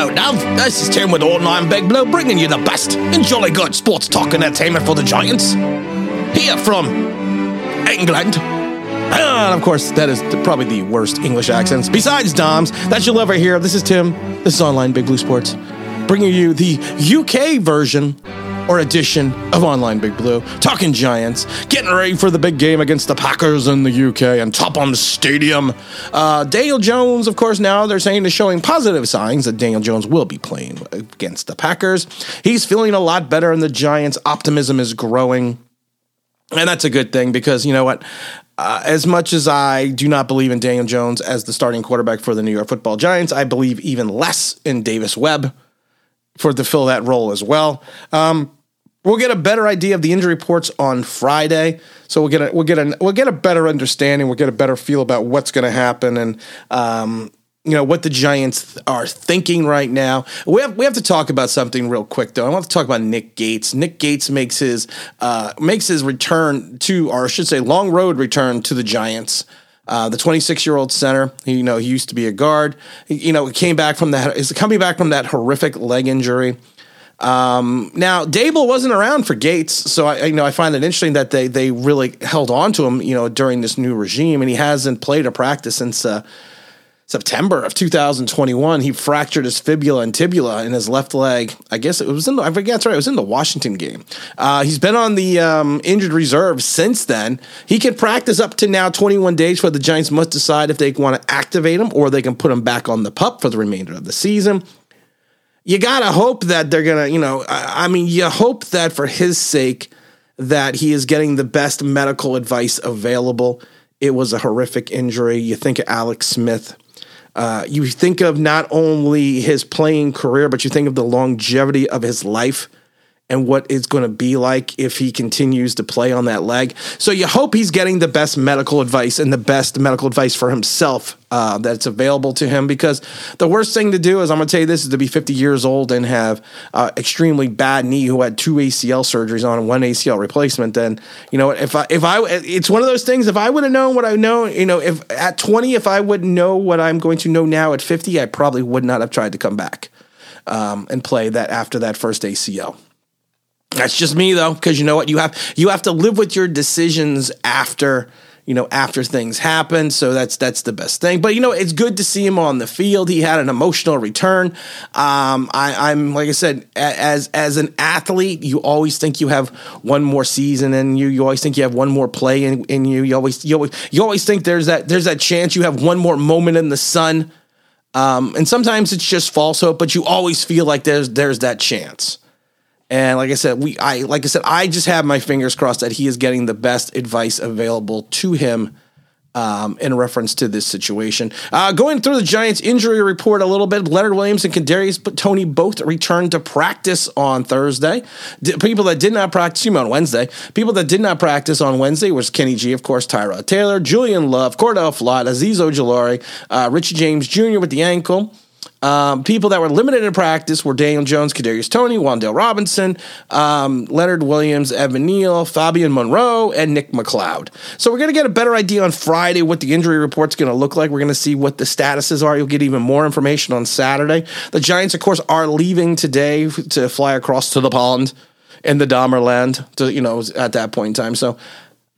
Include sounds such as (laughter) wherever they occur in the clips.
Hello, Dove. This is Tim with Online Big Blue, bringing you the best and jolly good sports talk and entertainment for the Giants. Here from England. And of course, that is probably the worst English accents, besides Dom's, that you'll ever hear. This is Tim. This is Online Big Blue Sports, bringing you the UK version or edition of Online Big Blue, talking Giants, getting ready for the big game against the Packers in the UK and Tottenham Stadium. Uh, Daniel Jones, of course, now they're saying is showing positive signs that Daniel Jones will be playing against the Packers. He's feeling a lot better, and the Giants' optimism is growing. And that's a good thing because you know what? Uh, as much as I do not believe in Daniel Jones as the starting quarterback for the New York football Giants, I believe even less in Davis Webb for to fill that role as well. Um, We'll get a better idea of the injury reports on Friday, so we'll get a we'll get a we'll get a better understanding. We'll get a better feel about what's going to happen and um, you know what the Giants are thinking right now. We have we have to talk about something real quick though. I want to talk about Nick Gates. Nick Gates makes his uh, makes his return to, or I should say, long road return to the Giants. Uh, the 26 year old center, you know, he used to be a guard. He, you know, came back from that. Is coming back from that horrific leg injury. Um, now Daboll wasn't around for Gates, so I you know I find it interesting that they they really held on to him you know during this new regime, and he hasn't played a practice since uh, September of 2021. He fractured his fibula and tibula in his left leg. I guess it was in the, I forget, sorry, it was in the Washington game. Uh, he's been on the um, injured reserve since then. He can practice up to now 21 days, where the Giants must decide if they want to activate him or they can put him back on the pup for the remainder of the season you gotta hope that they're gonna, you know, I, I mean, you hope that for his sake that he is getting the best medical advice available. It was a horrific injury. You think of Alex Smith. Uh, you think of not only his playing career, but you think of the longevity of his life and what it's going to be like if he continues to play on that leg. So you hope he's getting the best medical advice and the best medical advice for himself uh, that's available to him. Because the worst thing to do is, I'm going to tell you this, is to be 50 years old and have uh, extremely bad knee who had two ACL surgeries on and one ACL replacement. Then you know if I if I it's one of those things. If I would have known what I know, you know, if at 20, if I would know what I'm going to know now at 50, I probably would not have tried to come back um, and play that after that first ACL. That's just me though, because you know what you have you have to live with your decisions after you know after things happen. So that's that's the best thing. But you know it's good to see him on the field. He had an emotional return. Um, I, am like I said, as as an athlete, you always think you have one more season in you. You always think you have one more play in, in you. You always you always you always think there's that there's that chance you have one more moment in the sun. Um, and sometimes it's just false hope, but you always feel like there's there's that chance. And like I said, we I like I said, I just have my fingers crossed that he is getting the best advice available to him um, in reference to this situation. Uh, going through the Giants injury report a little bit, Leonard Williams and Kadarius Toney both returned to practice on Thursday. D- people that did not practice, you on Wednesday. People that did not practice on Wednesday was Kenny G, of course, Tyrod Taylor, Julian Love, Cordale Flott, Azeez Ojulari, uh, Richie James Jr. with the ankle. Um, people that were limited in practice were Daniel Jones, Kadarius Toney, Wan'Dale Robinson, um, Leonard Williams, Evan Neal, Fabian Monroe, and Nick McCloud. So we're going to get a better idea on Friday what the injury report's going to look like. We're going to see what the statuses are. You'll get even more information on Saturday. The Giants, of course, are leaving today to fly across to the pond in the Dahmer land to, you know, at that point in time. So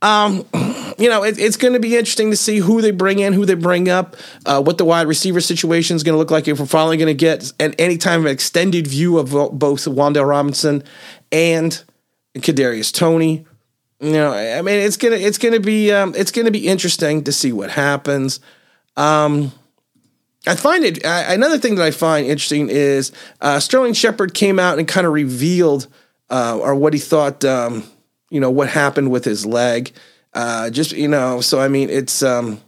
um, you know, it, it's going to be interesting to see who they bring in, who they bring up, uh, what the wide receiver situation is going to look like. If we're finally going to get an any time of extended view of both Wan'Dale Robinson and Kadarius Toney. You know, I mean, it's gonna it's gonna be um, it's gonna be interesting to see what happens. Um, I find it uh, another thing that I find interesting is uh, Sterling Shepard came out and kind of revealed uh, or what he thought. Um, you know what happened with his leg. Uh, just you know, so I mean, it's um,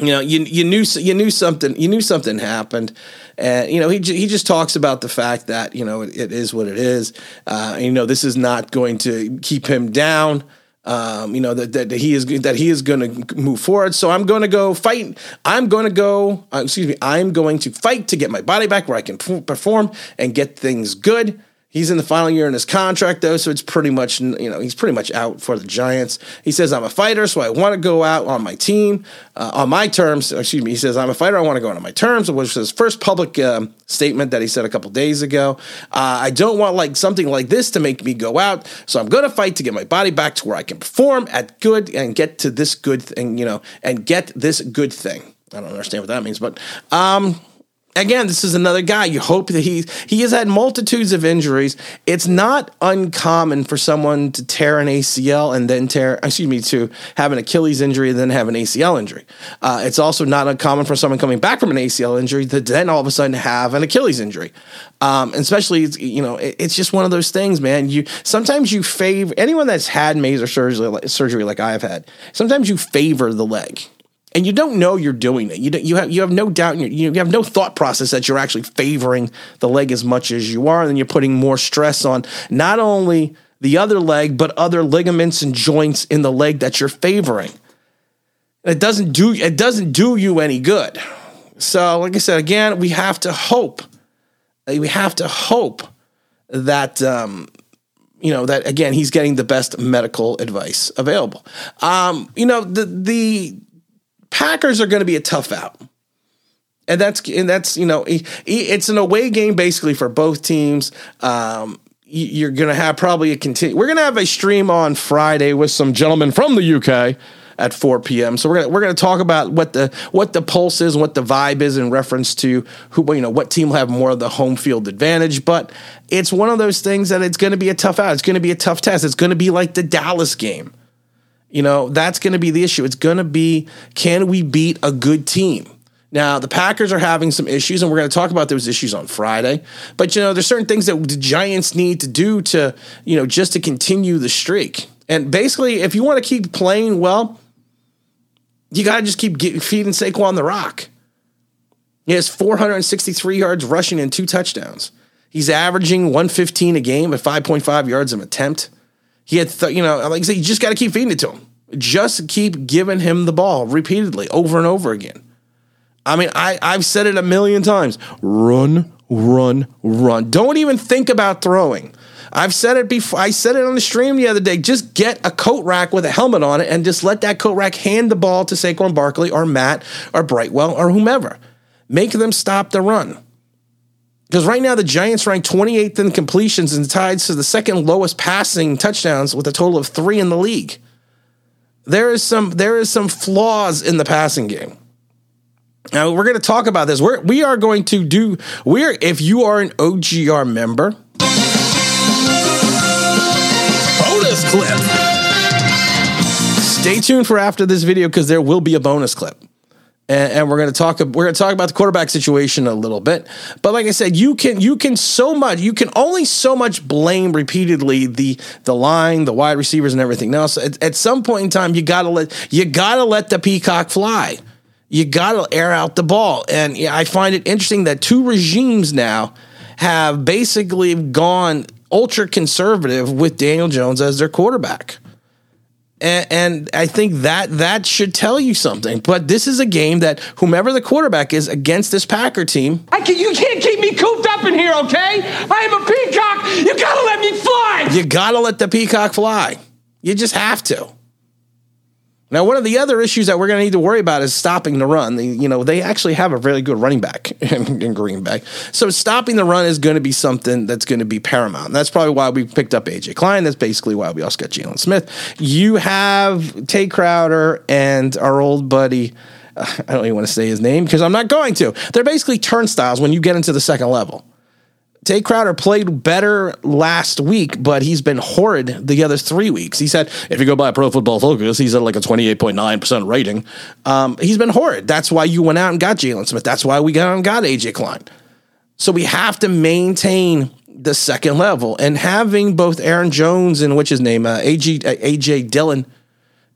you know, you you knew you knew something you knew something happened, and you know he he just talks about the fact that you know it, it is what it is. Uh, you know, this is not going to keep him down. Um, you know that, that he is that he is going to move forward. So I'm going to go fight. I'm going to go. Uh, excuse me. I'm going to fight to get my body back where I can perform and get things good He's in the final year in his contract, though, so it's pretty much, you know, he's pretty much out for the Giants. He says, I'm a fighter, so I want to go out on my team, uh, on my terms. Excuse me. He says, I'm a fighter, I want to go out on my terms, which was his first public um, statement that he said a couple days ago. Uh, I don't want like something like this to make me go out, so I'm going to fight to get my body back to where I can perform at good and get to this good thing, you know, and get this good thing. I don't understand what that means, but um, again, this is another guy. You hope that he he has had multitudes of injuries. It's not uncommon for someone to tear an ACL and then tear, excuse me, to have an Achilles injury and then have an ACL injury. Uh, it's also not uncommon for someone coming back from an ACL injury to then all of a sudden have an Achilles injury. Um, especially, you know, it, it's just one of those things, man. You sometimes you favor anyone that's had major surgery, surgery like I've had. Sometimes you favor the leg and you don't know you're doing it. You you have you have no doubt. You have no thought process that you're actually favoring the leg as much as you are, and then you're putting more stress on not only the other leg but other ligaments and joints in the leg that you're favoring. It doesn't do it doesn't do you any good. So, like I said, again, we have to hope. We have to hope that um, you know that again he's getting the best medical advice available. Um, you know the the Packers are going to be a tough out. And that's and that's you know it's an away game basically for both teams. Um, you're going to have probably a continue. We're going to have a stream on Friday with some gentlemen from the UK at 4 p.m. So we're gonna we're gonna talk about what the what the pulse is, what the vibe is in reference to who you know what team will have more of the home field advantage. But it's one of those things that it's going to be a tough out. It's going to be a tough test. It's going to be like the Dallas game. You know, that's going to be the issue. It's going to be can we beat a good team? Now, the Packers are having some issues, and we're going to talk about those issues on Friday. But, you know, there's certain things that the Giants need to do to, you know, just to continue the streak. And basically, if you want to keep playing well, you got to just keep get, feeding Saquon the rock. He has 463 yards rushing and two touchdowns. He's averaging 115 a game at 5.5 yards of attempt. He had, th- you know, like I said, you just got to keep feeding it to him. Just keep giving him the ball repeatedly over and over again. I mean, I, I've said it a million times run, run, run. Don't even think about throwing. I've said it before. I said it on the stream the other day. Just get a coat rack with a helmet on it and just let that coat rack hand the ball to Saquon Barkley or Matt or Brightwell or whomever. Make them stop the run. Because right now the Giants rank 28th in completions and tied to the second lowest passing touchdowns with a total of three in the league. There is some there is some flaws in the passing game. Now we're going to talk about this. We're we are going to do we're if you are an OGR member. Bonus clip. Stay tuned for after this video because there will be a bonus clip and, and, we're going to talk we're going to talk about the quarterback situation a little bit. But like i said you can you can so much you can only so much blame repeatedly the the line the wide receivers and everything else. At, at some point in time you got to let you got to let the peacock fly. You got to air out the ball. And i find it interesting that two regimes now have basically gone ultra conservative with daniel jones as their quarterback and, and, I think that that should tell you something. But this is a game that whomever the quarterback is against this Packer team. I can, you can't keep me cooped up in here, okay? I am a peacock. You gotta let me fly. You gotta let the peacock fly. You just have to. Now, one of the other issues that we're going to need to worry about is stopping the run. The, you know, they actually have a really good running back (laughs) in, in Green Bay. So stopping the run is going to be something that's going to be paramount. That's probably why we picked up AJ Klein. That's basically why we also got Jaylon Smith. You have Tae Crowder and our old buddy. (sighs) I don't even want to say his name because I'm not going to. They're basically turnstiles when you get into the second level. Tae Crowder played better last week, but he's been horrid the other three weeks. He said, if you go by a Pro Football Focus, he's at like a 28.9% rating. Um, he's been horrid. That's why you went out and got Jaylon Smith. That's why we got and got AJ Klein. So we have to maintain the second level. And having both Aaron Jones and which his name, uh, AJ, uh, AJ Dillon,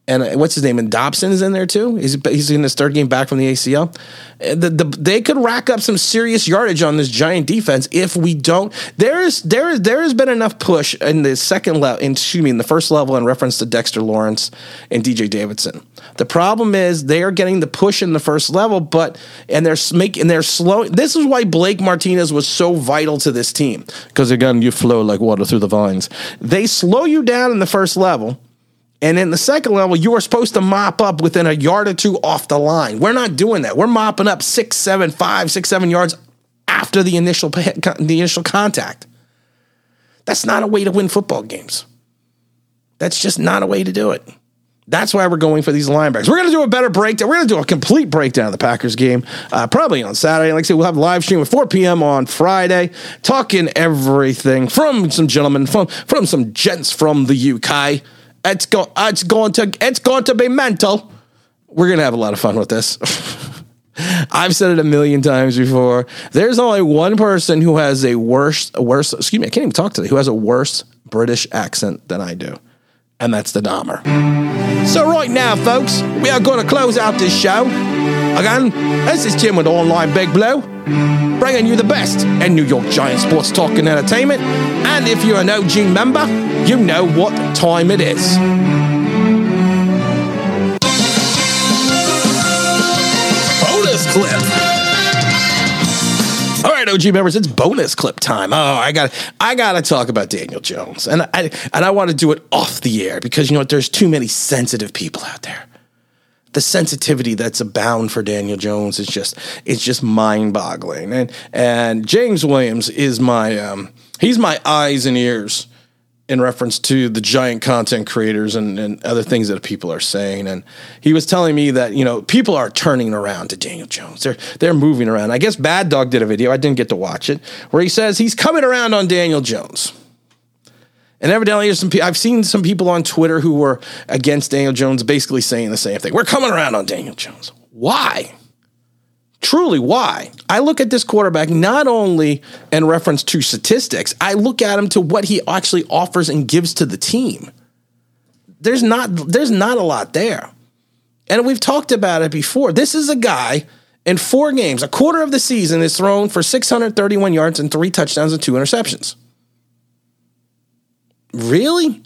and uh, what's his name? And Dobson is in there too. He's he's in his third game back from the ACL. Uh, the, the, they could rack up some serious yardage on this giant defense if we don't. There is there is there has been enough push in the second level, excuse me, in the first level in reference to Dexter Lawrence and DJ Davidson. The problem is they are getting the push in the first level, but and they're making they're slow. This is why Blake Martinez was so vital to this team because again, you flow like water through the vines. They slow you down in the first level and in the second level, you are supposed to mop up within a yard or two off the line. We're not doing that. We're mopping up six, seven, five, six, seven yards after the initial the initial contact. That's not a way to win football games. That's just not a way to do it. That's why we're going for these linebackers. We're going to do a better breakdown. We're going to do a complete breakdown of the Packers game, uh, probably on Saturday. Like I said, we'll have a live stream at 4 p.m. on Friday, talking everything from some gentlemen, from, from some gents from the UK. It's go. It's going to. It's going to be mental. We're gonna have a lot of fun with this. (laughs) I've said it a million times before. There's only one person who has a worse, worse. Excuse me, I can't even talk today. Who has a worse British accent than I do, and that's the Dahmer. So right now, folks, we are going to close out this show. Again, this is Tim with Online Big Blue, bringing you the best in New York Giant sports talk and entertainment. And if you're an OG member, you know what time it is. Bonus clip. All right, OG members, it's bonus clip time. Oh, I got I got to talk about Daniel Jones. And I and I want to do it off the air because you know what there's too many sensitive people out there. The sensitivity that's abound for Daniel Jones is just it's just mind-boggling. And and James Williams is my um he's my eyes and ears in reference to the giant content creators and, and other things that people are saying. And he was telling me that, you know, people are turning around to Daniel Jones. They're they're moving around. I guess Bad Dog did a video, I didn't get to watch it, where he says he's coming around on Daniel Jones. And evidently, there's some. I've seen some people on Twitter who were against Daniel Jones, basically saying the same thing. We're coming around on Daniel Jones. Why? Truly, why? I look at this quarterback not only in reference to statistics, I look at him to what he actually offers and gives to the team. There's not there's not a lot there. And we've talked about it before. This is a guy in four games, a quarter of the season is thrown for 631 yards and three touchdowns and two interceptions. Really?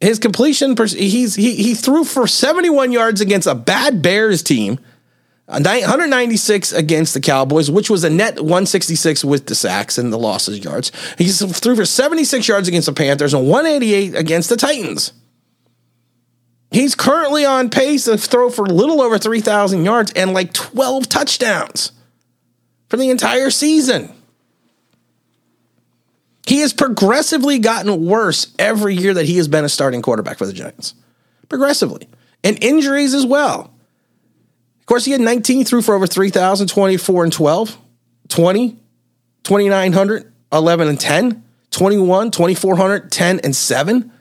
His completion, he's he he threw for 71 yards against a bad Bears team 196 against the Cowboys, which was a net 166 with the sacks and the losses yards. He threw for 76 yards against the Panthers and 188 against the Titans. He's currently on pace to throw for a little over 3,000 yards and like 12 touchdowns for the entire season. He has progressively gotten worse every year that he has been a starting quarterback for the Giants. Progressively. And injuries as well. Of course, he had 19 through for over 3,000, 24 and 12, 20, 2,900, 11 and 10, 21, 2,400, 10 and 7.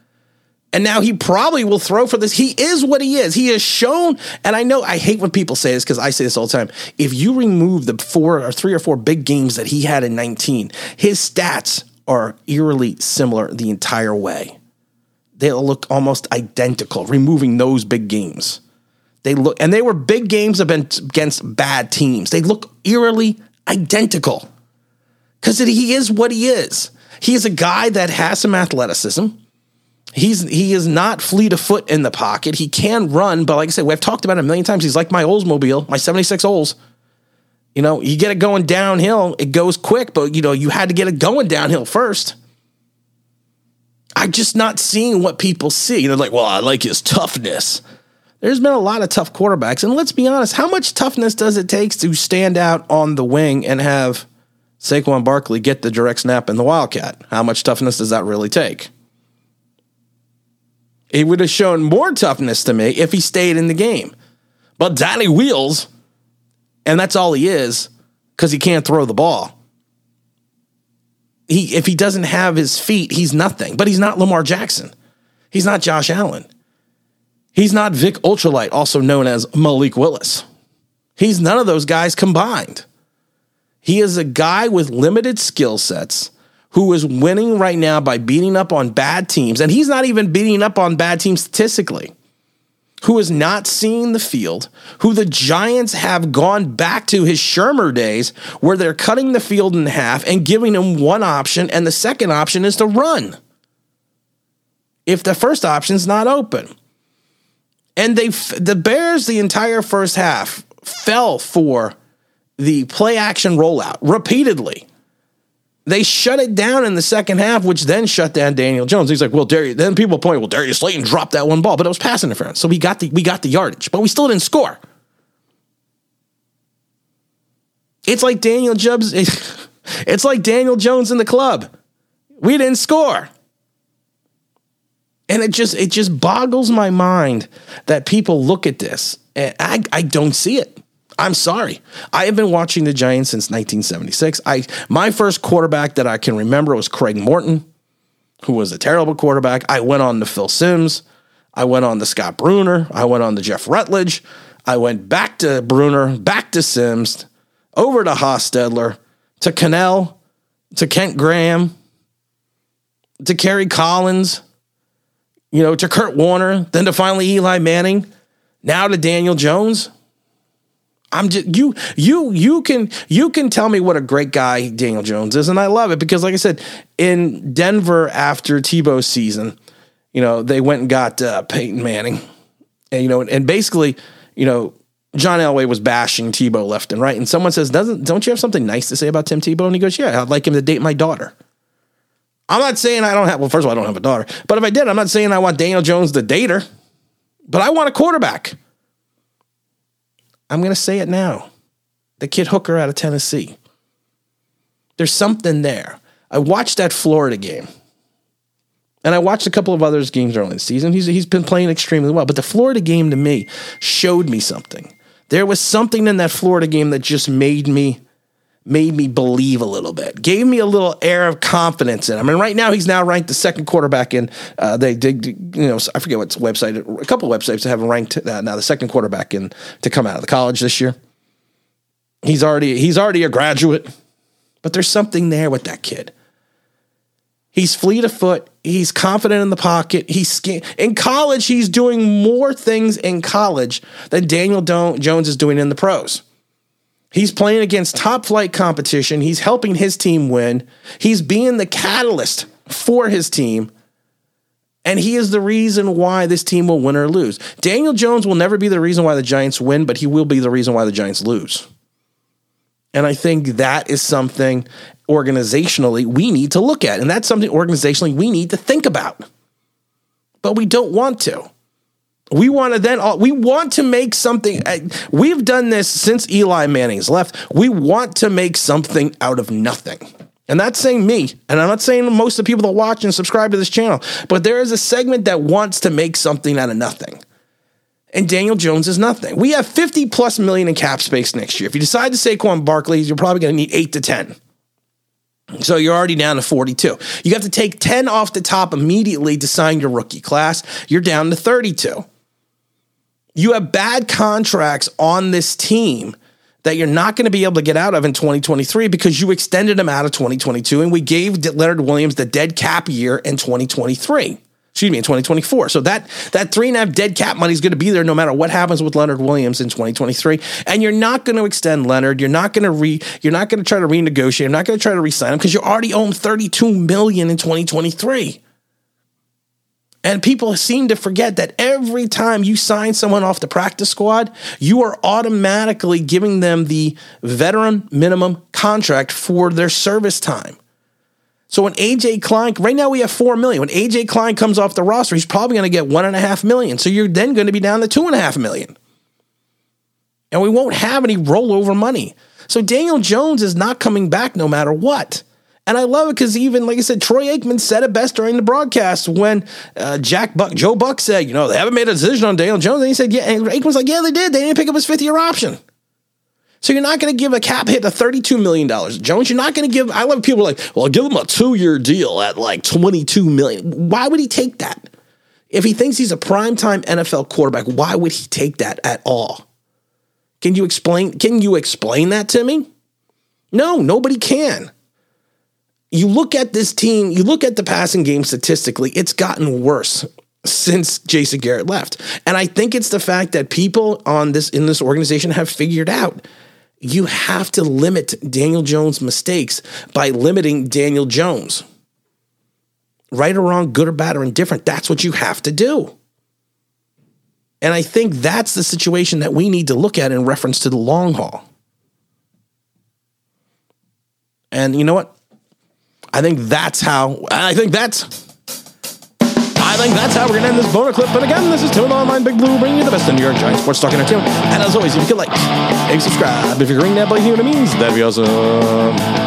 And now he probably will throw for this. He is what he is. He has shown, and I know I hate when people say this because I say this all the time. If you remove the four or three or four big games that he had in 19, his stats are eerily similar the entire way. They'll look almost identical, removing those big games. They look, and they were big games against bad teams. They look eerily identical because he is what he is. He is a guy that has some athleticism. He's he is not fleet of foot in the pocket. He can run, but like I said, we've talked about it a million times. He's like my Oldsmobile, my 76 Olds. You know, you get it going downhill, it goes quick, but you know, you had to get it going downhill first. I'm just not seeing what people see. You know, like, well, I like his toughness. There's been a lot of tough quarterbacks. And let's be honest, how much toughness does it take to stand out on the wing and have Saquon Barkley get the direct snap in the Wildcat? How much toughness does that really take? It would have shown more toughness to me if he stayed in the game. But Danny Wheels, and that's all he is, because he can't throw the ball. He, if he doesn't have his feet, he's nothing. But he's not Lamar Jackson. He's not Josh Allen. He's not Vic Ultralight, also known as Malik Willis. He's none of those guys combined. He is a guy with limited skill sets who is winning right now by beating up on bad teams. And he's not even beating up on bad teams statistically. Who has not seen the field, who the Giants have gone back to his Shurmur days, where they're cutting the field in half and giving him one option, and the second option is to run. If the first option's not open. And they the Bears the entire first half fell for the play action rollout repeatedly. They shut it down in the second half, which then shut down Daniel Jones. He's like, well, Darius, then people point, well, Darius Slayton dropped that one ball, but it was pass interference. So we got the we got the yardage, but we still didn't score. It's like Daniel Jones. (laughs) It's like Daniel Jones in the club. We didn't score. And it just it just boggles my mind that people look at this and I, I don't see it. I'm sorry. I have been watching the Giants since 1976. I my first quarterback that I can remember was Craig Morton, who was a terrible quarterback. I went on to Phil Simms. I went on to Scott Brunner. I went on to Jeff Rutledge. I went back to Brunner, back to Simms, over to Hostetler, to Kanell, to Kent Graham, to Kerry Collins, you know, to Kurt Warner, then to finally Eli Manning, now to Daniel Jones. I'm just you you you can you can tell me what a great guy Daniel Jones is, and I love it because, like I said, in Denver after Tebow's season, you know they went and got uh, Peyton Manning, and you know, and basically, you know, John Elway was bashing Tebow left and right, and someone says, "Doesn't don't you have something nice to say about Tim Tebow?" And he goes, "Yeah, I'd like him to date my daughter." I'm not saying I don't have. Well, first of all, I don't have a daughter, but if I did, I'm not saying I want Daniel Jones to date her, but I want a quarterback. I'm going to say it now. The kid Hooker out of Tennessee. There's something there. I watched that Florida game. And I watched a couple of others games early in the season. He's, he's been playing extremely well. But the Florida game to me showed me something. There was something in that Florida game that just made me made me believe a little bit, gave me a little air of confidence in him. And right now, he's now ranked the second quarterback in. Uh, they did, you know, I forget what website, a couple websites have ranked uh, now the second quarterback in to come out of the college this year. He's already he's already a graduate, but there's something there with that kid. He's fleet of foot. He's confident in the pocket. He's in college. He's doing more things in college than Daniel Jones is doing in the pros. He's playing against top flight competition. He's helping his team win. He's being the catalyst for his team. And he is the reason why this team will win or lose. Daniel Jones will never be the reason why the Giants win, but he will be the reason why the Giants lose. And I think that is something organizationally we need to look at. And that's something organizationally we need to think about. But we don't want to. We want to then we want to make something. Uh, we've done this since Eli Manning's left. We want to make something out of nothing. And that's saying me, and I'm not saying most of the people that watch and subscribe to this channel, but there is a segment that wants to make something out of nothing. And Daniel Jones is nothing. We have 50 plus million in cap space next year. If you decide to Saquon Barkley, you're probably going to need eight to 10. So you're already down to 42. You have to take 10 off the top immediately to sign your rookie class. You're down to 32 you have bad contracts on this team that you're not going to be able to get out of in 2023 because you extended them out of 2022 and we gave Leonard Williams the dead cap year in 2023. Excuse me, in 2024. So that that three and a half dead cap money is going to be there no matter what happens with Leonard Williams in 2023. And you're not going to extend Leonard. You're not going to re. You're not going to try to renegotiate. You're not going to try to resign him because you already own 32 million in 2023. And people seem to forget that every time you sign someone off the practice squad, you are automatically giving them the veteran minimum contract for their service time. So when AJ Klein, right now we have four million. When AJ Klein comes off the roster, he's probably going to get one and a half million. So you're then going to be down to two and a half million. And we won't have any rollover money. So Daniel Jones is not coming back no matter what. And I love it because even, like I said, Troy Aikman said it best during the broadcast when uh, Jack Buck, Joe Buck said, you know, they haven't made a decision on Daniel Jones. And he said, yeah. And Aikman's like, yeah, they did. They didn't pick up his fifth year option. So you're not going to give a cap hit of $32 million. Jones, you're not going to give, I love people like, well, give him a two year deal at like $22 million. Why would he take that? If he thinks he's a primetime NFL quarterback, why would he take that at all? Can you explain, can you explain that to me? No, nobody can you look at this team, you look at the passing game statistically, it's gotten worse since Jason Garrett left. And I think it's the fact that people on this in this organization have figured out you have to limit Daniel Jones' mistakes by limiting Daniel Jones. Right or wrong, good or bad or indifferent, that's what you have to do. And I think that's the situation that we need to look at in reference to the long haul. And you know what? I think that's how, I think that's I think that's how we're going to end this bonus clip. But again, this is Tim Online Big Blue bringing you the best in New York Giants sports talk entertainment. And as always, if you could like and subscribe, if you ring that bell, you know what it means. That'd be awesome.